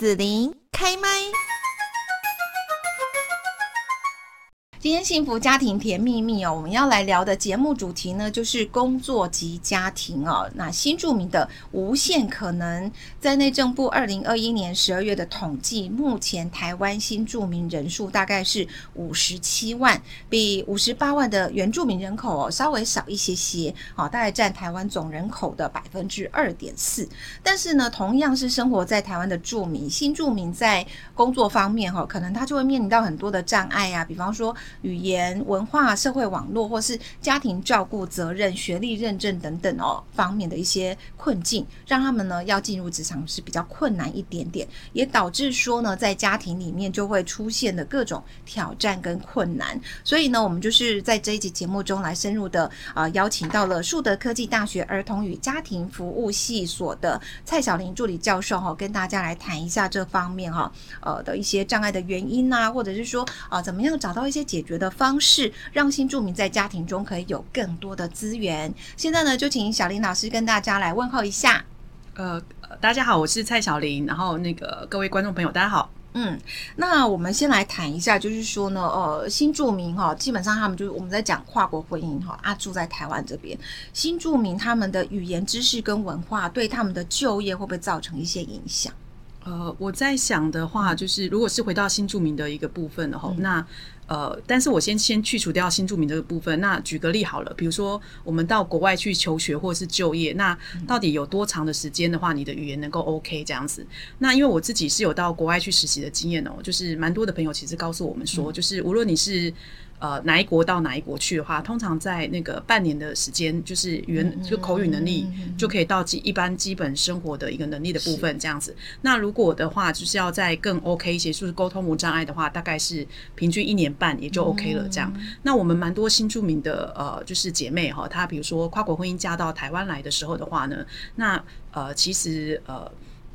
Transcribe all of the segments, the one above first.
子琳开麦。今天幸福家庭甜蜜蜜哦，我们要来聊的节目主题呢，就是工作及家庭哦。那新住民的无限可能，在内政部二零二一年十二月的统计，目前台湾新住民人数大概是五十七万，比五十八万的原住民人口哦稍微少一些些，好，大概占台湾总人口的百分之二点四。但是呢，同样是生活在台湾的住民，新住民在工作方面哈，可能他就会面临到很多的障碍啊，比方说。语言、文化、社会网络，或是家庭照顾责任、学历认证等等哦方面的一些困境，让他们呢要进入职场是比较困难一点点，也导致说呢在家庭里面就会出现的各种挑战跟困难。所以呢，我们就是在这一集节目中来深入的啊、邀请到了树德科技大学儿童与家庭服务系所的蔡小玲助理教授哈、哦，跟大家来谈一下这方面哈、呃的一些障碍的原因呐，或者是说啊、怎么样找到一些解决的方式，让新住民在家庭中可以有更多的资源。现在呢，就请小林老师跟大家来问候一下。呃，大家好，我是蔡小林。然后那个各位观众朋友，大家好。嗯，那我们先来谈一下，就是说呢，呃，新住民哈，基本上他们就是我们在讲跨国婚姻哈，啊，住在台湾这边，新住民他们的语言知识跟文化对他们的就业会不会造成一些影响？呃，我在想的话，就是如果是回到新住民的一个部分的话，嗯、那呃，但是我先先去除掉新住民这个部分。那举个例好了，比如说我们到国外去求学或者是就业，那到底有多长的时间的话，你的语言能够 OK 这样子？那因为我自己是有到国外去实习的经验哦，就是蛮多的朋友其实告诉我们说，就是无论你是。呃，哪一国到哪一国去的话，通常在那个半年的时间，就是语言就口语能力就可以到基一般基本生活的一个能力的部分这样子。那如果的话，就是要再更 OK 一些，就是沟通无障碍的话，大概是平均一年半也就 OK 了这样。那我们蛮多新住民的呃，就是姐妹哈，她比如说跨国婚姻嫁到台湾来的时候的话呢，那呃，其实呃。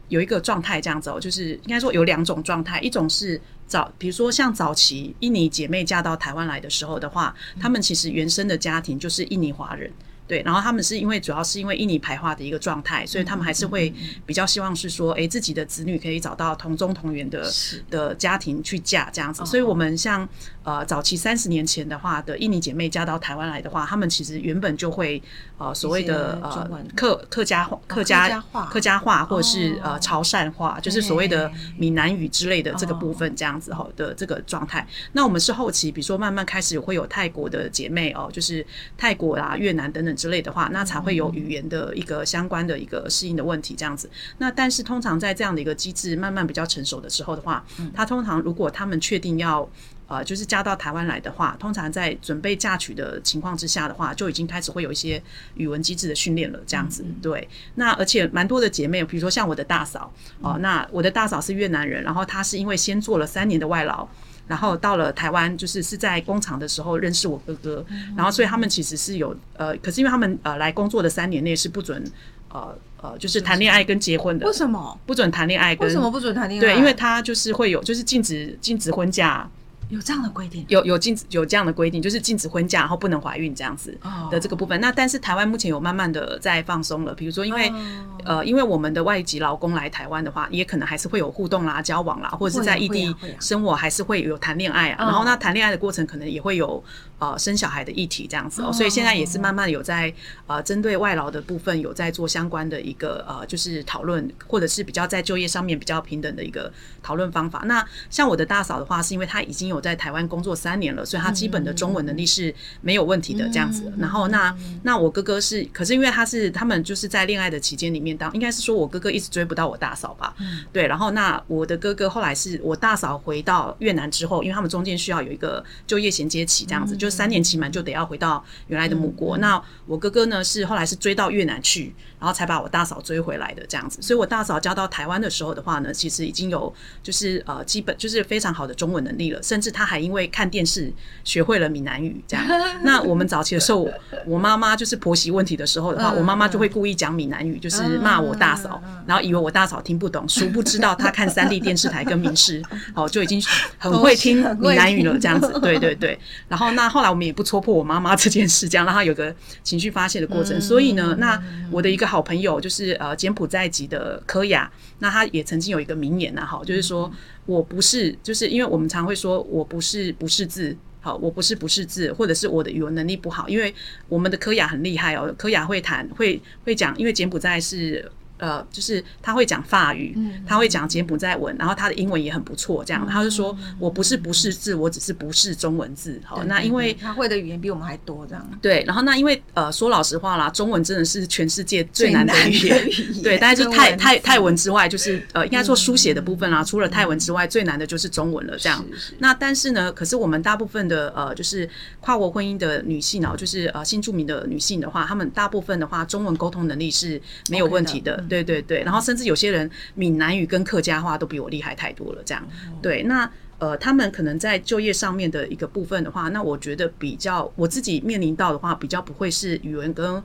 有一个状态这样子哦，就是应该说有两种状态，一种是早，比如说像早期印尼姐妹嫁到台湾来的时候的话，她们其实原生的家庭就是印尼华人。对，然后他们是因为主要是因为印尼排华的一个状态，所以他们还是会比较希望是说，哎，自己的子女可以找到同宗同源的的家庭去嫁这样子。所以，我们像呃早期三十年前的话的印尼姐妹嫁到台湾来的话，他们其实原本就会呃所谓的呃客客家话、客家客家话或者是呃潮汕话，就是所谓的闽南语之类的这个部分这样子哈的这个状态。那我们是后期，比如说慢慢开始会有泰国的姐妹哦，就是泰国啦、越南等等。之类的话，那才会有语言的一个相关的一个适应的问题，这样子。那但是通常在这样的一个机制慢慢比较成熟的时候的话，他通常如果他们确定要呃就是嫁到台湾来的话，通常在准备嫁娶的情况之下的话，就已经开始会有一些语文机制的训练了，这样子。对。那而且蛮多的姐妹，比如说像我的大嫂哦，那我的大嫂是越南人，然后她是因为先做了三年的外劳。然后到了台湾，就是是在工厂的时候认识我哥哥，嗯、然后所以他们其实是有呃，可是因为他们呃来工作的三年内是不准呃呃，就是谈恋爱跟结婚的。为什么不准谈恋爱跟？为什么不准谈恋爱？对，因为他就是会有就是禁止禁止婚嫁。有这样的规定，有有禁止有这样的规定，就是禁止婚嫁，然后不能怀孕这样子的这个部分。Oh. 那但是台湾目前有慢慢的在放松了，比如说因为、oh. 呃，因为我们的外籍劳工来台湾的话，也可能还是会有互动啦、交往啦，或者是在异地生活还是会有谈恋爱啊。Oh. 然后那谈恋爱的过程可能也会有呃生小孩的议题这样子哦、喔。所以现在也是慢慢有在呃针对外劳的部分有在做相关的一个呃就是讨论，或者是比较在就业上面比较平等的一个讨论方法。那像我的大嫂的话，是因为她已经有在台湾工作三年了，所以她基本的中文能力是没有问题的这样子。然后那那我哥哥是，可是因为他是他们就是在恋爱的期间里面当，应该是说我哥哥一直追不到我大嫂吧？对。然后那我的哥哥后来是我大嫂回到越南之后，因为他们中间需要有一个就业衔接期这样子，就三年期满就得要回到原来的母国。那我哥哥呢是后来是追到越南去，然后才把我大嫂追回来的这样子。所以我大嫂嫁到台湾的时候的话呢，其实已经有就是呃基本就是非常好的中文能力了，甚至。至他还因为看电视学会了闽南语这样。那我们早期的时候，我妈妈就是婆媳问题的时候的话，我妈妈就会故意讲闽南语，就是骂我大嫂，然后以为我大嫂听不懂，殊不知道她看三立电视台跟民视，哦，就已经很会听闽南语了这样子。对对对。然后那后来我们也不戳破我妈妈这件事，这样让她有个情绪发泄的过程。所以呢，那我的一个好朋友就是呃柬埔寨籍的科雅，那他也曾经有一个名言呐，哈，就是说我不是，就是因为我们常会说我不是不识字。好，我不是不识字，或者是我的语文能力不好，因为我们的科雅很厉害哦，科雅会谈，会会讲，因为柬埔寨是。呃，就是他会讲法语，他会讲柬埔寨文，然后他的英文也很不错。这样，他就说我不是不识字，我只是不识中文字。好，那因为他会的语言比我们还多，这样。对，然后那因为呃，说老实话啦，中文真的是全世界最难的语言。对，大概就 泰泰泰文之外，就是呃，应该说书写的部分啦，除了泰文之外，最难的就是中文了。这样。那但是呢，可是我们大部分的呃，就是跨国婚姻的女性哦，就是呃，新住民的女性的话，她们大部分的话，中文沟通能力是没有问题的。对对对，然后甚至有些人闽南语跟客家话都比我厉害太多了，这样。对，那呃，他们可能在就业上面的一个部分的话，那我觉得比较我自己面临到的话，比较不会是语文跟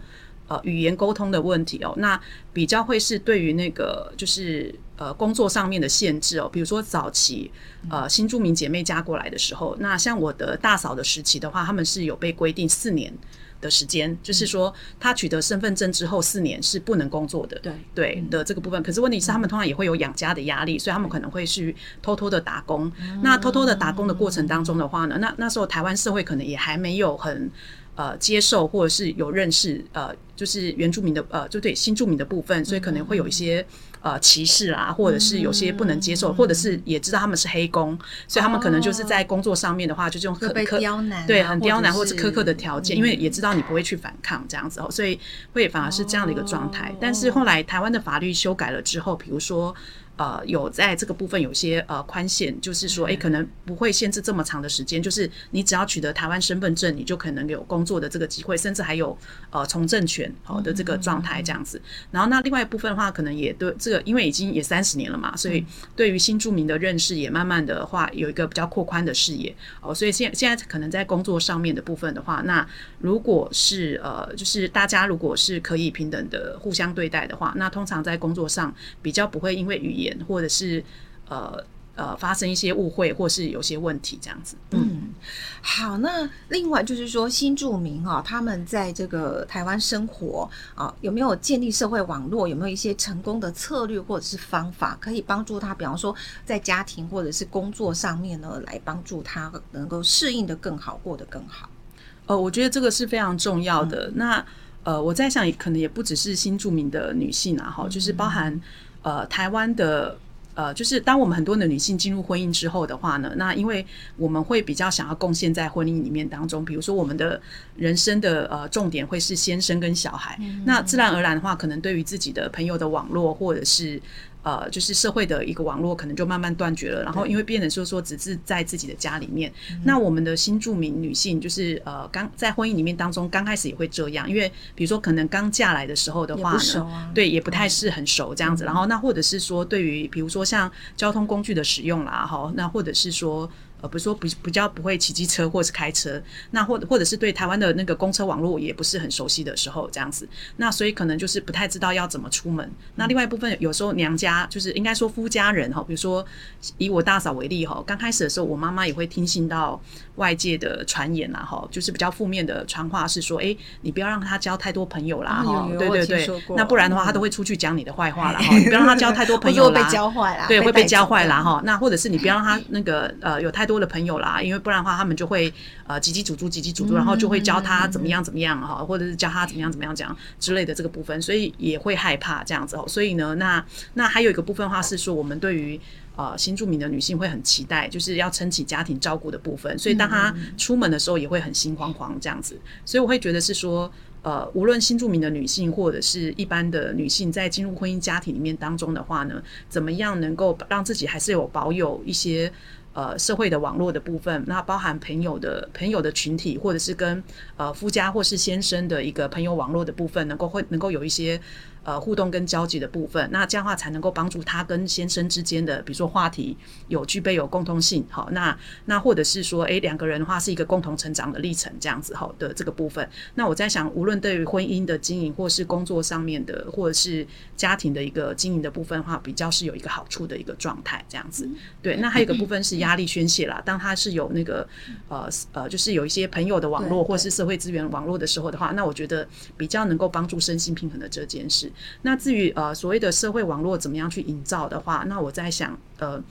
呃语言沟通的问题哦，那比较会是对于那个就是呃工作上面的限制哦，比如说早期呃新住民姐妹嫁过来的时候，那像我的大嫂的时期的话，他们是有被规定四年。的时间，就是说，他取得身份证之后四年是不能工作的，对对的这个部分。可是问题是，他们通常也会有养家的压力，所以他们可能会去偷偷的打工。那偷偷的打工的过程当中的话呢，那那时候台湾社会可能也还没有很呃接受或者是有认识呃，就是原住民的呃，就对新住民的部分，所以可能会有一些。呃，歧视啦，或者是有些不能接受，嗯、或者是也知道他们是黑工，嗯、所以他们可能就是在工作上面的话，就这种很刁难，对，很刁难或者是苛刻的条件，嗯、因为也知道你不会去反抗这样子哦，所以会反而是这样的一个状态。哦、但是后来台湾的法律修改了之后，比如说。呃，有在这个部分有些呃宽限，就是说，哎，可能不会限制这么长的时间，就是你只要取得台湾身份证，你就可能有工作的这个机会，甚至还有呃从政权好的这个状态这样子。然后那另外一部分的话，可能也对这个，因为已经也三十年了嘛，所以对于新住民的认识也慢慢的话有一个比较扩宽的视野哦。所以现现在可能在工作上面的部分的话，那如果是呃，就是大家如果是可以平等的互相对待的话，那通常在工作上比较不会因为语言。或者是呃呃发生一些误会，或是有些问题这样子。嗯，好，那另外就是说新住民啊，他们在这个台湾生活啊，有没有建立社会网络？有没有一些成功的策略或者是方法，可以帮助他？比方说在家庭或者是工作上面呢，来帮助他能够适应的更好，过得更好。呃，我觉得这个是非常重要的。嗯、那呃，我在想，可能也不只是新住民的女性啊，哈，就是包含。呃，台湾的呃，就是当我们很多的女性进入婚姻之后的话呢，那因为我们会比较想要贡献在婚姻里面当中，比如说我们的人生的呃重点会是先生跟小孩，嗯、那自然而然的话，可能对于自己的朋友的网络或者是。呃，就是社会的一个网络可能就慢慢断绝了，然后因为变成说说只是在自己的家里面。那我们的新住民女性，就是呃刚在婚姻里面当中刚开始也会这样，因为比如说可能刚嫁来的时候的话呢，啊、对，也不太是很熟这样子。嗯、然后那或者是说对于比如说像交通工具的使用啦，哈，那或者是说。呃，不是说比比较不会骑机车或是开车，那或者或者是对台湾的那个公车网络也不是很熟悉的时候，这样子，那所以可能就是不太知道要怎么出门。那另外一部分，有时候娘家就是应该说夫家人哈，比如说以我大嫂为例哈，刚开始的时候，我妈妈也会听信到外界的传言啦哈，就是比较负面的传话是说，哎，你不要让他交太多朋友啦哈，对对对，那不然的话，他都会出去讲你的坏话啦哈，你不要让他交太多朋友啦，被教坏啦，对，会被教坏啦哈。那或者是你不要让他 那个呃有太多的朋友啦，因为不然的话，他们就会呃，叽叽组组，叽叽组组，然后就会教他怎么样怎么样哈，或者是教他怎么样怎么样讲之类的这个部分，所以也会害怕这样子哦。所以呢，那那还有一个部分的话是说，我们对于呃新住民的女性会很期待，就是要撑起家庭照顾的部分，所以当她出门的时候也会很心慌慌这样子。所以我会觉得是说，呃，无论新住民的女性或者是一般的女性，在进入婚姻家庭里面当中的话呢，怎么样能够让自己还是有保有一些。呃，社会的网络的部分，那包含朋友的朋友的群体，或者是跟呃夫家或是先生的一个朋友网络的部分，能够会能够有一些呃互动跟交集的部分，那这样的话才能够帮助他跟先生之间的，比如说话题有具备有共通性，好，那那或者是说，诶，两个人的话是一个共同成长的历程，这样子好的这个部分。那我在想，无论对于婚姻的经营，或是工作上面的，或者是家庭的一个经营的部分的话，比较是有一个好处的一个状态，这样子。对，那还有一个部分是压力宣泄啦，当他是有那个呃呃，就是有一些朋友的网络或是社会资源网络的时候的话，那我觉得比较能够帮助身心平衡的这件事。那至于呃所谓的社会网络怎么样去营造的话，那我在想呃。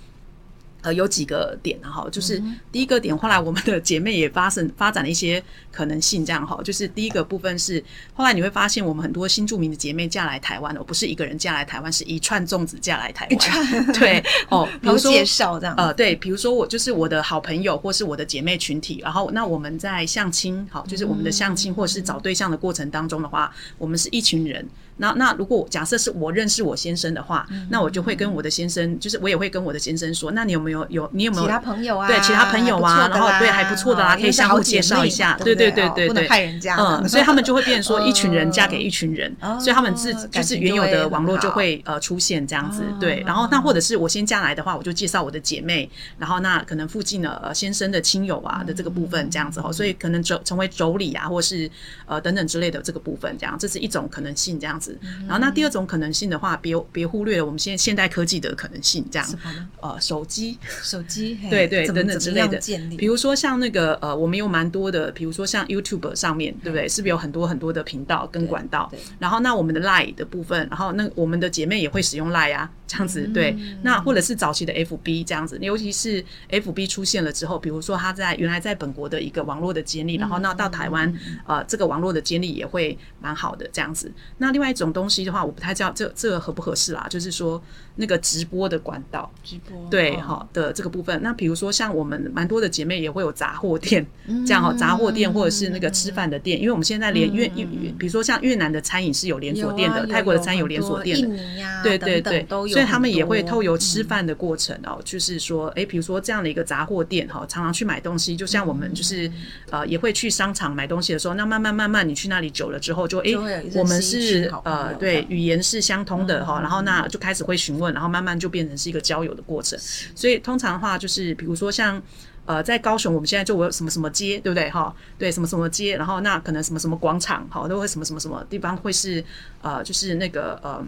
呃，有几个点哈，就是第一个点，后来我们的姐妹也发生发展了一些可能性，这样哈，就是第一个部分是，后来你会发现，我们很多新著名的姐妹嫁来台湾了，不是一个人嫁来台湾，是一串粽子嫁来台湾，对哦，比如说介绍这样，呃，对，比如说我就是我的好朋友或是我的姐妹群体，然后那我们在相亲，好，就是我们的相亲或者是找对象的过程当中的话，我们是一群人。那那如果假设是我认识我先生的话，嗯、那我就会跟我的先生，就是我也会跟我的先生说，那你有没有有你有没有其他朋友啊？对，其他朋友啊，然后对还不错的啦，可以相互介绍一下，对对对对对，不能害人家。嗯，所以他们就会变成说 一群人嫁给一群人，所以他们自就是原有的网络就会呃出现这样子，对。然后那或者是我先嫁来的话，我就介绍我的姐妹，然后那可能附近的先生的亲友啊的这个部分这样子哈，所以可能成成为妯娌啊，或是呃等等之类的这个部分这样，这是一种可能性这样子。然后那第二。种可能性的话，别别忽略了我们现在现代科技的可能性，这样，呃，手机，手机，对对，等等之类的。比如说像那个呃，我们有蛮多的，比如说像 YouTube 上面，对不对？是不是有很多很多的频道跟管道？然后那我们的 Line 的部分，然后那我们的姐妹也会使用 Line 啊，这样子，对。那或者是早期的 FB 这样子，尤其是 FB 出现了之后，比如说他在原来在本国的一个网络的建立，然后那到台湾，呃，这个网络的建立也会蛮好的这样子。那另外一种东西的话，我。不太知道这这个合不合适啦，就是说那个直播的管道，直播对好的这个部分。那比如说像我们蛮多的姐妹也会有杂货店，这样哈，杂货店或者是那个吃饭的店，因为我们现在连越越比如说像越南的餐饮是有连锁店的，泰国的餐饮有连锁店的，对对对，所以他们也会透由吃饭的过程哦，就是说，哎，比如说这样的一个杂货店哈，常常去买东西，就像我们就是呃也会去商场买东西的时候，那慢慢慢慢你去那里久了之后，就哎，我们是呃对语言。言是相通的哈，然后那就开始会询问，然后慢慢就变成是一个交友的过程。所以通常的话，就是比如说像呃，在高雄，我们现在就有什么什么街，对不对哈？对，什么什么街，然后那可能什么什么广场，好，都会什么什么什么地方会是呃，就是那个呃。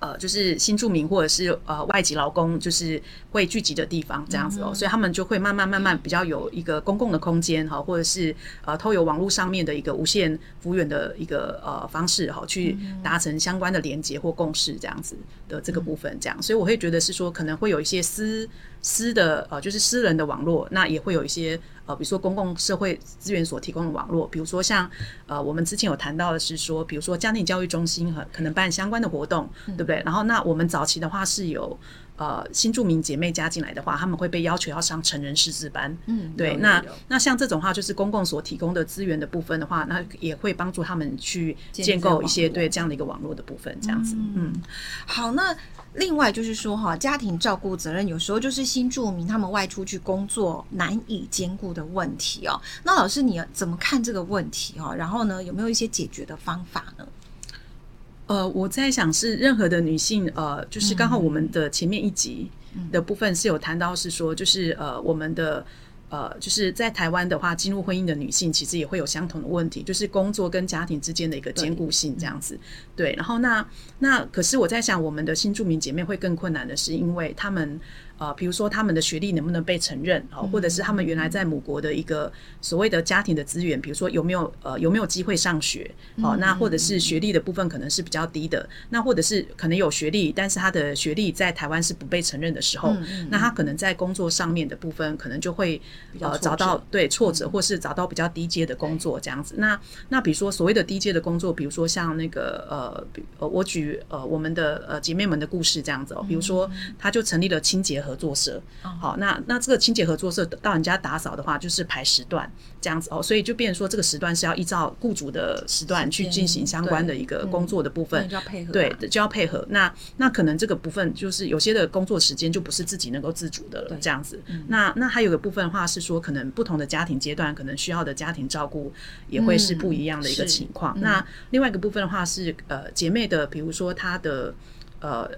呃，就是新住民或者是呃外籍劳工，就是会聚集的地方这样子哦，所以他们就会慢慢慢慢比较有一个公共的空间哈，或者是呃透过网络上面的一个无线幅员的一个呃方式哈，去达成相关的连接或共识这样子的这个部分这样，所以我会觉得是说可能会有一些私私的呃就是私人的网络，那也会有一些。呃，比如说公共社会资源所提供的网络，比如说像呃，我们之前有谈到的是说，比如说家庭教育中心和可能办相关的活动，对不对？然后那我们早期的话是有呃新住民姐妹加进来的话，他们会被要求要上成人识字班，嗯，对。那那像这种话，就是公共所提供的资源的部分的话，那也会帮助他们去建构一些对这样的一个网络的部分，这样子。嗯，好，那。另外就是说哈，家庭照顾责任有时候就是新住民他们外出去工作难以兼顾的问题哦。那老师你怎么看这个问题哦？然后呢，有没有一些解决的方法呢？呃，我在想是任何的女性，呃，就是刚好我们的前面一集的部分是有谈到是说，就是呃我们的。呃，就是在台湾的话，进入婚姻的女性其实也会有相同的问题，就是工作跟家庭之间的一个兼顾性这样子。对，对，然后那那可是我在想，我们的新住民姐妹会更困难的是，因为他们。呃，比如说他们的学历能不能被承认哦，或者是他们原来在母国的一个所谓的家庭的资源，比如说有没有呃有没有机会上学，哦，那或者是学历的部分可能是比较低的，那或者是可能有学历，但是他的学历在台湾是不被承认的时候，那他可能在工作上面的部分可能就会呃找到对挫折，或是找到比较低阶的工作这样子。那那比如说所谓的低阶的工作，比如说像那个呃呃，我举呃我们的呃姐妹们的故事这样子哦，比如说他就成立了清洁和。合作社。好，那那这个清洁合作社到人家打扫的话，就是排时段这样子哦，所以就变成说这个时段是要依照雇主的时段去进行相关的一个工作的部分，就要配合，对，就要配合。那那可能这个部分就是有些的工作时间就不是自己能够自主的了，这样子。那那还有个部分的话是说，可能不同的家庭阶段可能需要的家庭照顾也会是不一样的一个情况。那另外一个部分的话是呃姐妹的，比如说她的呃。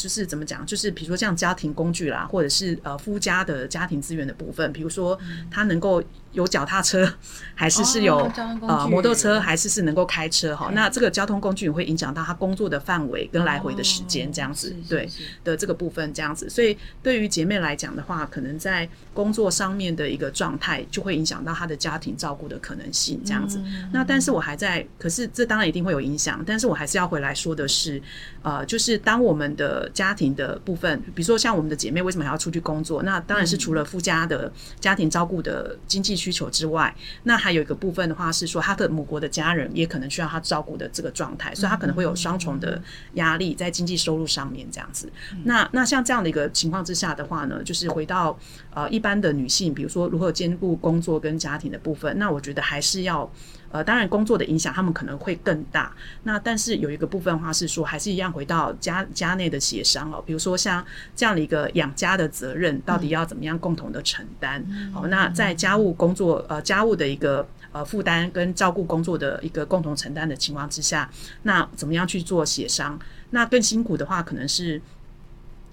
就是怎么讲？就是比如说像家庭工具啦，或者是呃夫家的家庭资源的部分，比如说他能够有脚踏车，还是是有、哦、呃摩托车，还是是能够开车哈？那这个交通工具会影响到他工作的范围跟来回的时间，这样子、哦、对的这个部分这样子。所以对于姐妹来讲的话，可能在工作上面的一个状态，就会影响到她的家庭照顾的可能性这样子。嗯、那但是我还在，可是这当然一定会有影响，但是我还是要回来说的是，呃，就是当我们的家庭的部分，比如说像我们的姐妹为什么还要出去工作？那当然是除了附加的家庭照顾的经济需求之外，那还有一个部分的话是说，他的母国的家人也可能需要他照顾的这个状态，所以他可能会有双重的压力在经济收入上面这样子。那那像这样的一个情况之下的话呢，就是回到呃一般的女性，比如说如何兼顾工作跟家庭的部分，那我觉得还是要。呃，当然工作的影响他们可能会更大。那但是有一个部分的话是说，还是一样回到家家内的协商哦。比如说像这样的一个养家的责任，到底要怎么样共同的承担？好，那在家务工作呃家务的一个呃负担跟照顾工作的一个共同承担的情况之下，那怎么样去做协商？那更辛苦的话，可能是。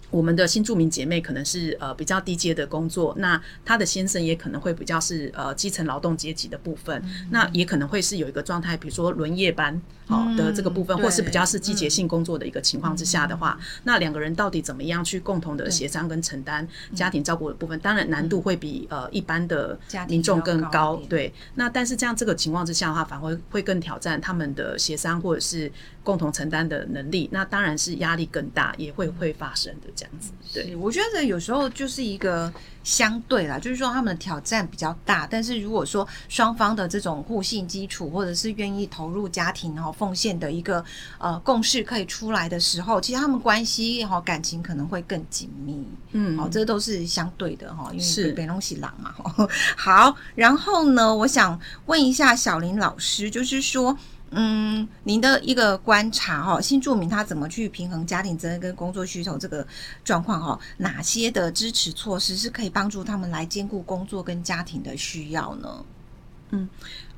我们的新住民姐妹可能是呃比较低阶的工作，那她的先生也可能会比较是呃基层劳动阶级的部分，嗯、那也可能会是有一个状态，比如说轮夜班好的这个部分，嗯、或是比较是季节性工作的一个情况之下的话，嗯、那两个人到底怎么样去共同的协商跟承担家庭照顾的部分，当然难度会比呃一般的民众更高，对。那但是这样这个情况之下的话，反而会会更挑战他们的协商或者是共同承担的能力，那当然是压力更大，也会会发生的。这样子，对，我觉得有时候就是一个相对啦，就是说他们的挑战比较大，但是如果说双方的这种互信基础，或者是愿意投入家庭然后奉献的一个呃共识可以出来的时候，其实他们关系哈感情可能会更紧密，嗯，好，这都是相对的哈，因为是北龙喜郎嘛，好，然后呢，我想问一下小林老师，就是说。嗯，您的一个观察哈，新住民他怎么去平衡家庭责任跟工作需求这个状况哈？哪些的支持措施是可以帮助他们来兼顾工作跟家庭的需要呢？嗯。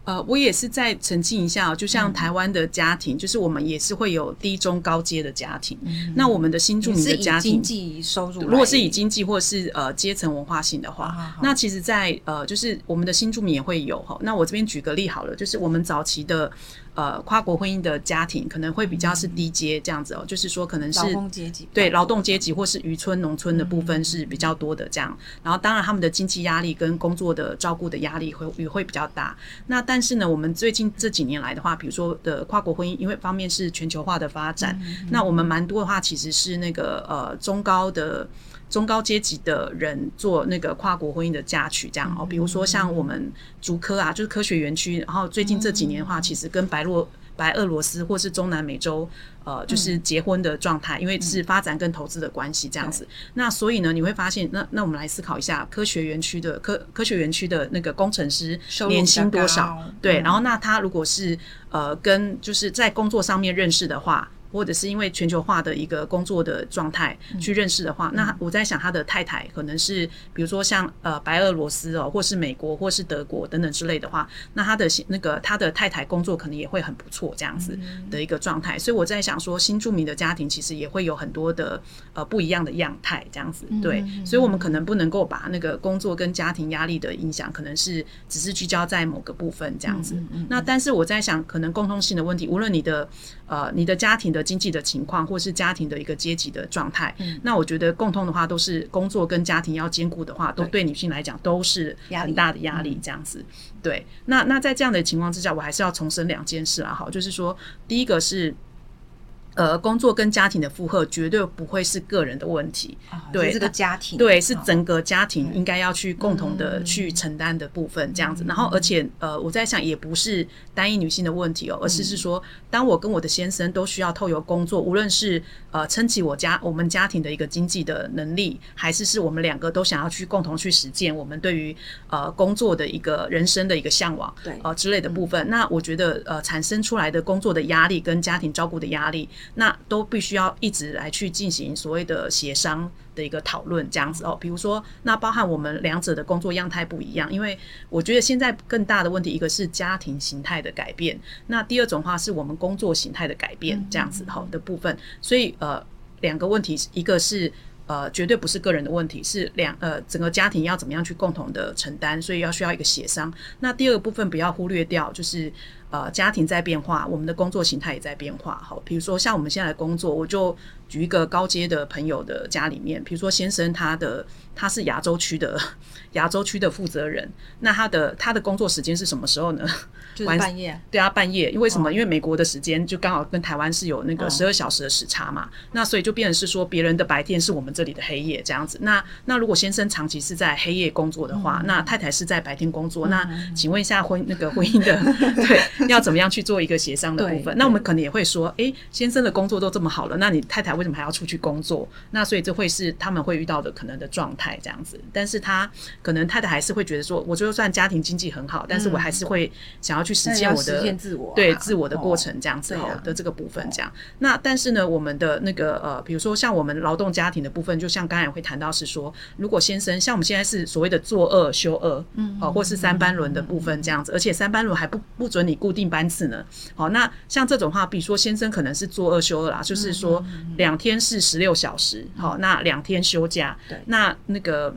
呃，我也是再澄清一下，就像台湾的家庭，嗯、就是我们也是会有低中高阶的家庭。嗯、那我们的新住民的家庭，经济收入，如果是以经济或是呃阶层文化性的话，啊、那其实在，在呃，就是我们的新住民也会有哈。那我这边举个例好了，就是我们早期的。呃，跨国婚姻的家庭可能会比较是低阶这样子哦，嗯、就是说可能是劳工阶级，对劳动阶级或是渔村农村的部分是比较多的这样。嗯、然后当然他们的经济压力跟工作的照顾的压力会也会比较大。那但是呢，我们最近这几年来的话，比如说的跨国婚姻，因为方面是全球化的发展，嗯、那我们蛮多的话其实是那个呃中高的。中高阶级的人做那个跨国婚姻的嫁娶，这样哦，比如说像我们竹科啊，就是科学园区，然后最近这几年的话，其实跟白洛白俄罗斯或是中南美洲，呃，就是结婚的状态，因为是发展跟投资的关系这样子。那所以呢，你会发现，那那我们来思考一下，科学园区的科科学园区的那个工程师年薪多少？对，然后那他如果是呃跟就是在工作上面认识的话。或者是因为全球化的一个工作的状态去认识的话，嗯、那我在想他的太太可能是比如说像呃白俄罗斯哦，或是美国或是德国等等之类的话，那他的那个他的太太工作可能也会很不错这样子的一个状态。嗯、所以我在想说，新住民的家庭其实也会有很多的呃不一样的样态这样子。对，嗯、所以我们可能不能够把那个工作跟家庭压力的影响，可能是只是聚焦在某个部分这样子。那但是我在想，可能共通性的问题，无论你的呃你的家庭的。经济的情况，或是家庭的一个阶级的状态，嗯、那我觉得共通的话，都是工作跟家庭要兼顾的话，都对女性来讲都是很大的压力。这样子，对。那那在这样的情况之下，我还是要重申两件事啊，好，就是说，第一个是。呃，工作跟家庭的负荷绝对不会是个人的问题，哦、对这个家庭，对，是整个家庭应该要去共同的去承担的部分，这样子。嗯、然后，而且呃，我在想，也不是单一女性的问题哦，而是是说，当我跟我的先生都需要透过工作，无论是呃撑起我家我们家庭的一个经济的能力，还是是我们两个都想要去共同去实践我们对于呃工作的一个人生的一个向往，对，呃之类的部分。嗯、那我觉得呃产生出来的工作的压力跟家庭照顾的压力。那都必须要一直来去进行所谓的协商的一个讨论，这样子哦。比如说，那包含我们两者的工作样态不一样，因为我觉得现在更大的问题，一个是家庭形态的改变，那第二种话是我们工作形态的改变，这样子好的部分。所以呃，两个问题，一个是呃，绝对不是个人的问题，是两呃整个家庭要怎么样去共同的承担，所以要需要一个协商。那第二个部分不要忽略掉，就是。呃，家庭在变化，我们的工作形态也在变化。好，比如说像我们现在的工作，我就举一个高阶的朋友的家里面，比如说先生他的他是亚洲区的 亚洲区的负责人，那他的他的工作时间是什么时候呢？就是半夜。对啊，半夜。因为什么？哦、因为美国的时间就刚好跟台湾是有那个十二小时的时差嘛，哦、那所以就变成是说别人的白天是我们这里的黑夜这样子。那那如果先生长期是在黑夜工作的话，嗯、那太太是在白天工作，嗯、那请问一下婚那个婚姻的 对。要怎么样去做一个协商的部分？那我们可能也会说，哎、欸，先生的工作都这么好了，那你太太为什么还要出去工作？那所以这会是他们会遇到的可能的状态这样子。但是他可能太太还是会觉得说，我就算家庭经济很好，但是我还是会想要去实现我的、嗯、自我、啊、对自我的过程这样子好的这个部分这样。那但是呢，我们的那个呃，比如说像我们劳动家庭的部分，就像刚才也会谈到是说，如果先生像我们现在是所谓的做二休二，嗯，好，或是三班轮的部分这样子，而且三班轮还不不准你固定班次呢，好，那像这种话，比如说先生可能是做二休二啦，就是说两天是十六小时，好，那两天休假，对，那那个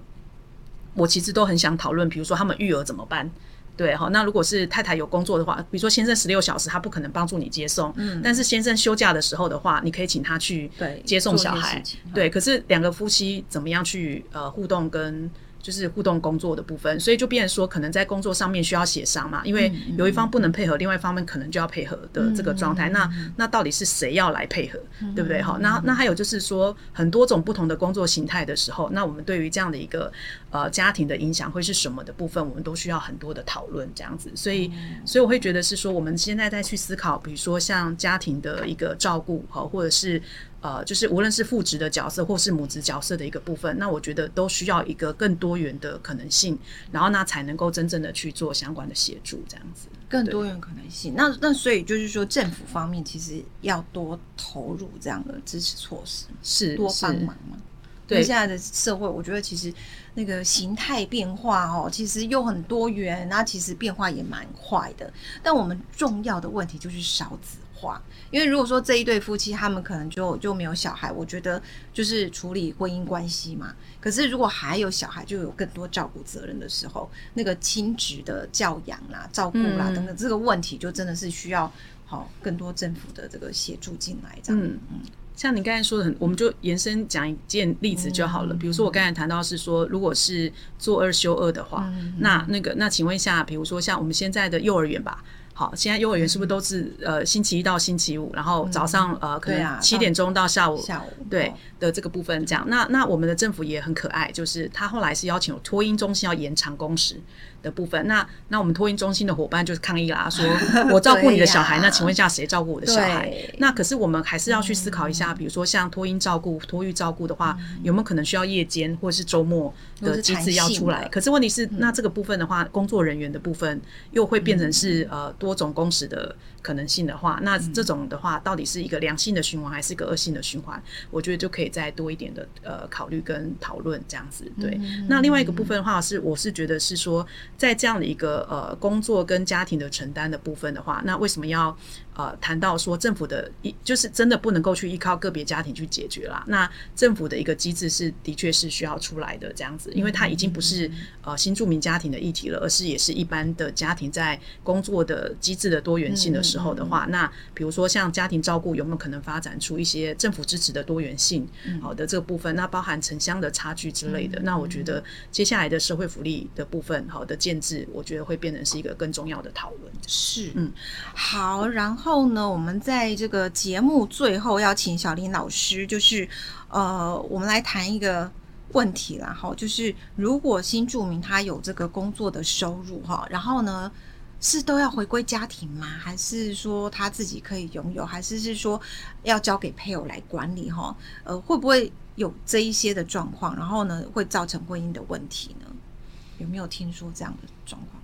我其实都很想讨论，比如说他们育儿怎么办？对，好，那如果是太太有工作的话，比如说先生十六小时他不可能帮助你接送，嗯，但是先生休假的时候的话，你可以请他去接送小孩，对，可是两个夫妻怎么样去呃互动跟。就是互动工作的部分，所以就变成说，可能在工作上面需要协商嘛，因为有一方不能配合，另外一方面可能就要配合的这个状态。那那到底是谁要来配合，对不对？好，那那还有就是说，很多种不同的工作形态的时候，那我们对于这样的一个呃家庭的影响会是什么的部分，我们都需要很多的讨论这样子。所以，所以我会觉得是说，我们现在再去思考，比如说像家庭的一个照顾，哈，或者是。呃，就是无论是父职的角色或是母职角色的一个部分，那我觉得都需要一个更多元的可能性，然后那才能够真正的去做相关的协助，这样子。更多元可能性，那那所以就是说，政府方面其实要多投入这样的支持措施，是多帮忙嘛。对，现在的社会，我觉得其实那个形态变化哦，其实又很多元，那其实变化也蛮快的。但我们重要的问题就是少子化。因为如果说这一对夫妻他们可能就就没有小孩，我觉得就是处理婚姻关系嘛。可是如果还有小孩，就有更多照顾责任的时候，那个亲职的教养啦、照顾啦等等，这个问题就真的是需要好更多政府的这个协助进来。这样，嗯嗯，像你刚才说的很，我们就延伸讲一件例子就好了。比如说我刚才谈到是说，如果是做二休二的话，那那个那请问一下，比如说像我们现在的幼儿园吧。好，现在幼儿园是不是都是呃星期一到星期五，然后早上呃可能七点钟到下午下午对的这个部分这样。那那我们的政府也很可爱，就是他后来是邀请托婴中心要延长工时的部分。那那我们托婴中心的伙伴就是抗议啦，说我照顾你的 小孩，那请问一下谁照顾我的小孩？那可是我们还是要去思考一下，比如说像托婴照顾、托育照顾的话，有没有可能需要夜间或者是周末的机制要出来？可是问题是，那这个部分的话，工作人员的部分又会变成是呃。多种工时的可能性的话，那这种的话，到底是一个良性的循环还是一个恶性的循环？我觉得就可以再多一点的呃考虑跟讨论这样子。对，那另外一个部分的话是，我是觉得是说，在这样的一个呃工作跟家庭的承担的部分的话，那为什么要？呃，谈到说政府的一就是真的不能够去依靠个别家庭去解决啦。那政府的一个机制是的确是需要出来的这样子，因为它已经不是呃新住民家庭的议题了，而是也是一般的家庭在工作的机制的多元性的时候的话，那比如说像家庭照顾有没有可能发展出一些政府支持的多元性，好的这个部分，那包含城乡的差距之类的，那我觉得接下来的社会福利的部分，好的建制，我觉得会变成是一个更重要的讨论。是，嗯，好，然后呢，我们在这个节目最后要请小林老师，就是呃，我们来谈一个。问题啦，哈，就是如果新住民他有这个工作的收入哈，然后呢，是都要回归家庭吗？还是说他自己可以拥有？还是是说要交给配偶来管理？哈，呃，会不会有这一些的状况？然后呢，会造成婚姻的问题呢？有没有听说这样的状况？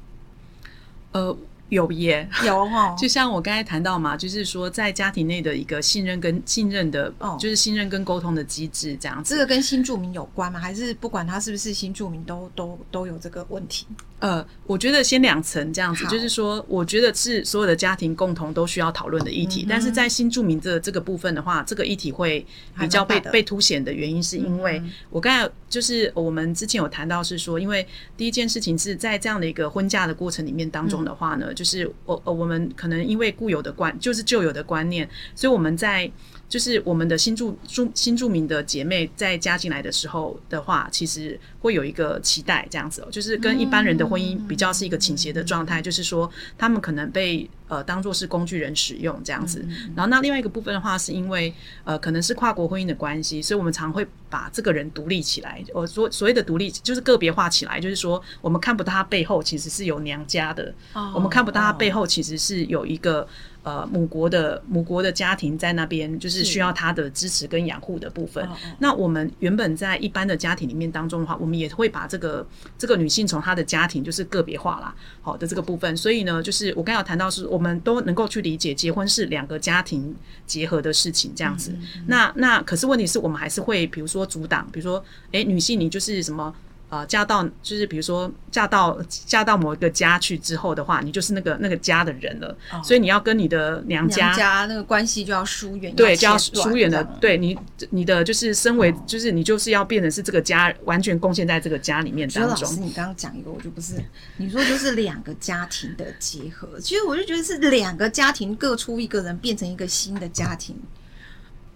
呃。有耶，有哈，就像我刚才谈到嘛，就是说在家庭内的一个信任跟信任的，哦，就是信任跟沟通的机制这样子。这个跟新住民有关吗？还是不管他是不是新住民都都都有这个问题？呃，我觉得先两层这样子，就是说，我觉得是所有的家庭共同都需要讨论的议题。但是在新住民这这个部分的话，这个议题会比较被被凸显的原因，是因为我刚才就是我们之前有谈到是说，因为第一件事情是在这样的一个婚嫁的过程里面当中的话呢，就是我呃我们可能因为固有的观，就是旧有的观念，所以我们在。就是我们的新住住新住民的姐妹在加进来的时候的话，其实会有一个期待这样子，就是跟一般人的婚姻比较是一个倾斜的状态，就是说他们可能被呃当做是工具人使用这样子。然后那另外一个部分的话，是因为呃可能是跨国婚姻的关系，所以我们常会把这个人独立起来。我所所谓的独立就是个别化起来，就是说我们看不到他背后其实是有娘家的，我们看不到他背后其实是有一个。呃，母国的母国的家庭在那边，就是需要他的支持跟养护的部分。是那我们原本在一般的家庭里面当中的话，我们也会把这个这个女性从她的家庭就是个别化啦，好的这个部分。所以呢，就是我刚才有谈到，是我们都能够去理解结婚是两个家庭结合的事情这样子。嗯嗯嗯那那可是问题是我们还是会比如说阻挡，比如说哎、欸，女性你就是什么。呃，嫁到就是比如说嫁到嫁到某一个家去之后的话，你就是那个那个家的人了，哦、所以你要跟你的娘家，娘家那个关系就要疏远，对，就要疏远的。对你，你的就是身为，哦、就是你就是要变成是这个家完全贡献在这个家里面当中。老师，你刚刚讲一个，我就不是，你说就是两个家庭的结合，其实我就觉得是两个家庭各出一个人，变成一个新的家庭。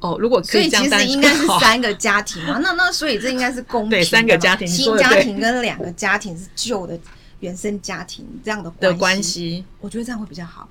哦，如果所以其实应该是三个家庭嘛？那那所以这应该是公平的。对，三个家庭，新家庭跟两个家庭是旧的原生家庭这样的关系，我觉得这样会比较好。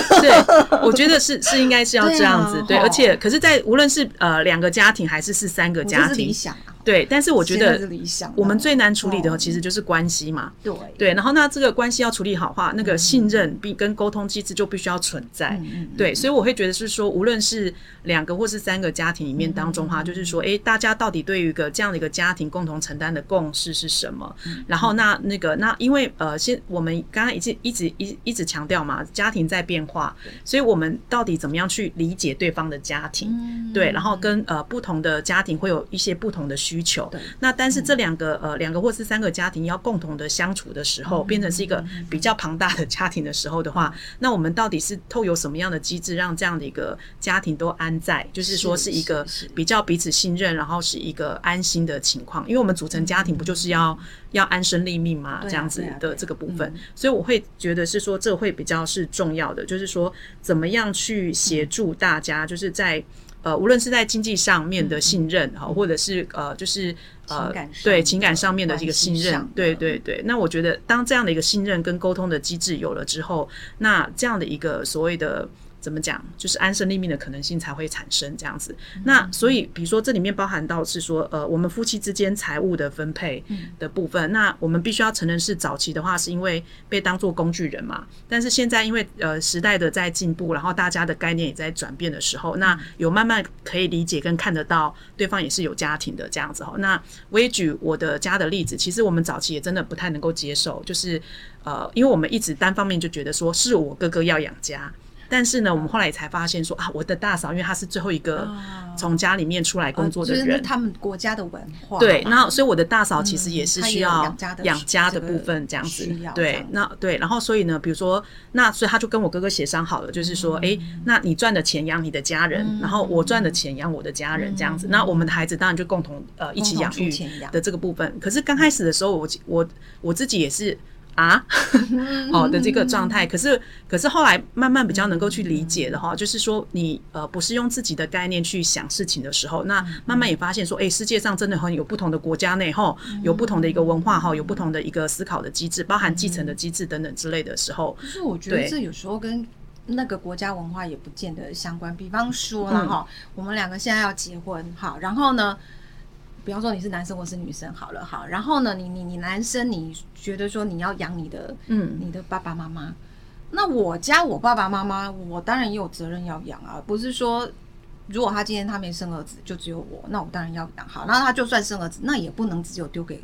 对，我觉得是是应该是要这样子。对，而且可是，在无论是呃两个家庭还是是三个家庭，理想啊。对，但是我觉得我们最难处理的其实就是关系嘛。对对，然后那这个关系要处理好的话，那个信任并跟沟通机制就必须要存在。对，所以我会觉得是说，无论是两个或是三个家庭里面当中哈，就是说，哎，大家到底对于一个这样的一个家庭共同承担的共识是什么？然后那那个那因为呃，先我们刚刚一直一直一一直强调嘛，家庭在变化，所以我们到底怎么样去理解对方的家庭？对，然后跟呃不同的家庭会有一些不同的需。需求，那但是这两个呃两个或是三个家庭要共同的相处的时候，变成是一个比较庞大的家庭的时候的话，那我们到底是透有什么样的机制，让这样的一个家庭都安在，就是说是一个比较彼此信任，然后是一个安心的情况。因为我们组成家庭不就是要要安身立命嘛？这样子的这个部分，所以我会觉得是说这会比较是重要的，就是说怎么样去协助大家，就是在。呃，无论是在经济上面的信任哈，或者是呃，就是呃，对情感上面的这个信任，对对对。那我觉得，当这样的一个信任跟沟通的机制有了之后，那这样的一个所谓的。怎么讲？就是安身立命的可能性才会产生这样子。那所以，比如说这里面包含到是说，呃，我们夫妻之间财务的分配的部分。那我们必须要承认，是早期的话是因为被当做工具人嘛。但是现在因为呃时代的在进步，然后大家的概念也在转变的时候，那有慢慢可以理解跟看得到对方也是有家庭的这样子哈。那我也举我的家的例子，其实我们早期也真的不太能够接受，就是呃，因为我们一直单方面就觉得说是我哥哥要养家。但是呢，我们后来也才发现说啊，我的大嫂，因为她是最后一个从家里面出来工作的人，哦呃就是、他们国家的文化。对，那所以我的大嫂其实也是需要养家的部分这样子。对，那对，然后所以呢，比如说，那所以他就跟我哥哥协商好了，就是说，哎、嗯，那你赚的钱养你的家人，嗯、然后我赚的钱养我的家人，这样子。嗯、那我们的孩子当然就共同呃一起养育的这个部分。可是刚开始的时候我，我我我自己也是。啊，好 的这个状态，可是可是后来慢慢比较能够去理解的哈，就是说你呃不是用自己的概念去想事情的时候，那慢慢也发现说，哎，世界上真的很有不同的国家内哈，有不同的一个文化哈，有不同的一个思考的机制，包含继承的机制等等之类的时候。可是我觉得这有时候跟那个国家文化也不见得相关。比方说了哈，我们两个现在要结婚，好，然后呢？比方说你是男生，我是女生，好了，好，然后呢，你你你男生，你觉得说你要养你的，嗯，你的爸爸妈妈，那我家我爸爸妈妈，我当然也有责任要养啊，不是说如果他今天他没生儿子，就只有我，那我当然要养。好，那他就算生儿子，那也不能只有丢给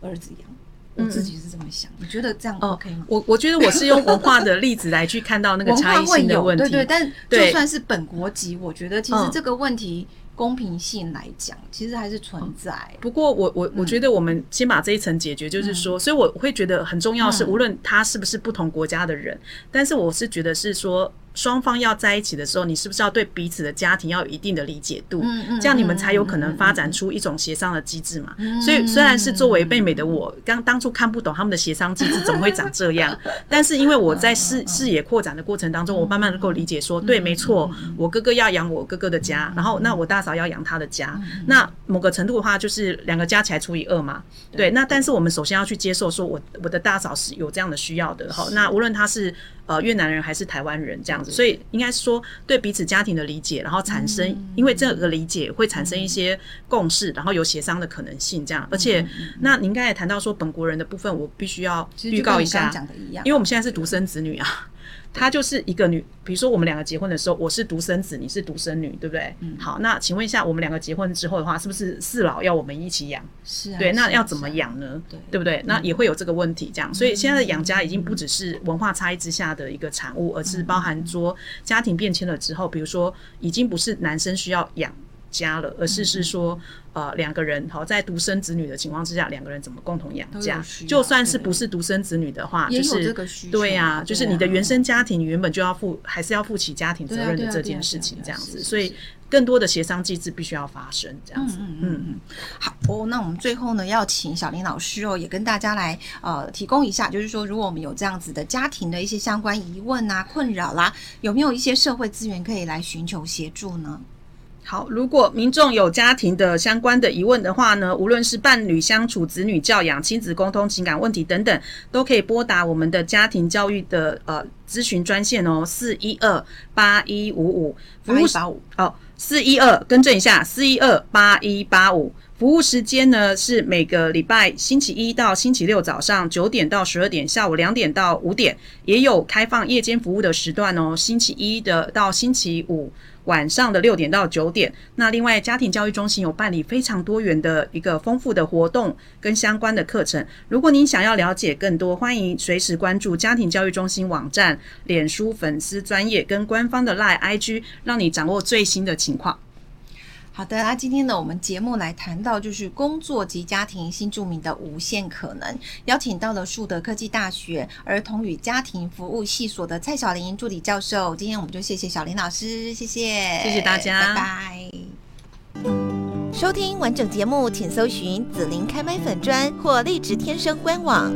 儿子养。我自己是这么想，你觉得这样 OK 吗？我我觉得我是用文化的例子来去看到那个差异性的问题，对对，但就算是本国籍，我觉得其实这个问题。公平性来讲，其实还是存在。不过我，我我我觉得我们先把这一层解决，就是说，嗯、所以我会觉得很重要是，无论他是不是不同国家的人，嗯、但是我是觉得是说。双方要在一起的时候，你是不是要对彼此的家庭要有一定的理解度？嗯嗯这样你们才有可能发展出一种协商的机制嘛。所以虽然是作为妹妹的我，刚当初看不懂他们的协商机制怎么会长这样，但是因为我在视视野扩展的过程当中，我慢慢能够理解说，对，没错，我哥哥要养我哥哥的家，然后那我大嫂要养他的家，那某个程度的话就是两个加起来除以二嘛。对，那但是我们首先要去接受说，我我的大嫂是有这样的需要的。好，那无论他是。呃，越南人还是台湾人这样子，所以应该是说对彼此家庭的理解，然后产生，因为这个理解会产生一些共识，然后有协商的可能性这样。而且，那您刚才也谈到说本国人的部分，我必须要预告一下，因为我们现在是独生子女啊。她就是一个女，比如说我们两个结婚的时候，我是独生子，你是独生女，对不对？嗯。好，那请问一下，我们两个结婚之后的话，是不是四老要我们一起养？是啊。对，那要怎么养呢？对，对不对？那也会有这个问题，这样。所以现在的养家已经不只是文化差异之下的一个产物，而是包含说家庭变迁了之后，比如说已经不是男生需要养。家了，而是是说，呃，两个人好在独生子女的情况之下，两个人怎么共同养家？就算是不是独生子女的话，就是对呀，就是你的原生家庭，你原本就要负，还是要负起家庭责任的这件事情，这样子。所以，更多的协商机制必须要发生，这样子。嗯嗯嗯。好哦，那我们最后呢，要请小林老师哦，也跟大家来呃提供一下，就是说，如果我们有这样子的家庭的一些相关疑问啊、困扰啦，有没有一些社会资源可以来寻求协助呢？好，如果民众有家庭的相关的疑问的话呢，无论是伴侣相处、子女教养、亲子沟通、情感问题等等，都可以拨打我们的家庭教育的呃咨询专线哦，四一二八一五五，服务八五哦，四一二更正一下，四一二八一八五，服务时间呢是每个礼拜星期一到星期六早上九点到十二点，下午两点到五点，也有开放夜间服务的时段哦，星期一的到星期五。晚上的六点到九点，那另外家庭教育中心有办理非常多元的一个丰富的活动跟相关的课程。如果您想要了解更多，欢迎随时关注家庭教育中心网站、脸书粉丝专业跟官方的 LINE IG，让你掌握最新的情况。好的，那今天呢，我们节目来谈到就是工作及家庭新著名的无限可能，邀请到了树德科技大学儿童与家庭服务系所的蔡小林助理教授。今天我们就谢谢小林老师，谢谢，谢谢大家，拜拜。收听完整节目，请搜寻紫琳开麦粉砖或荔枝天生官网。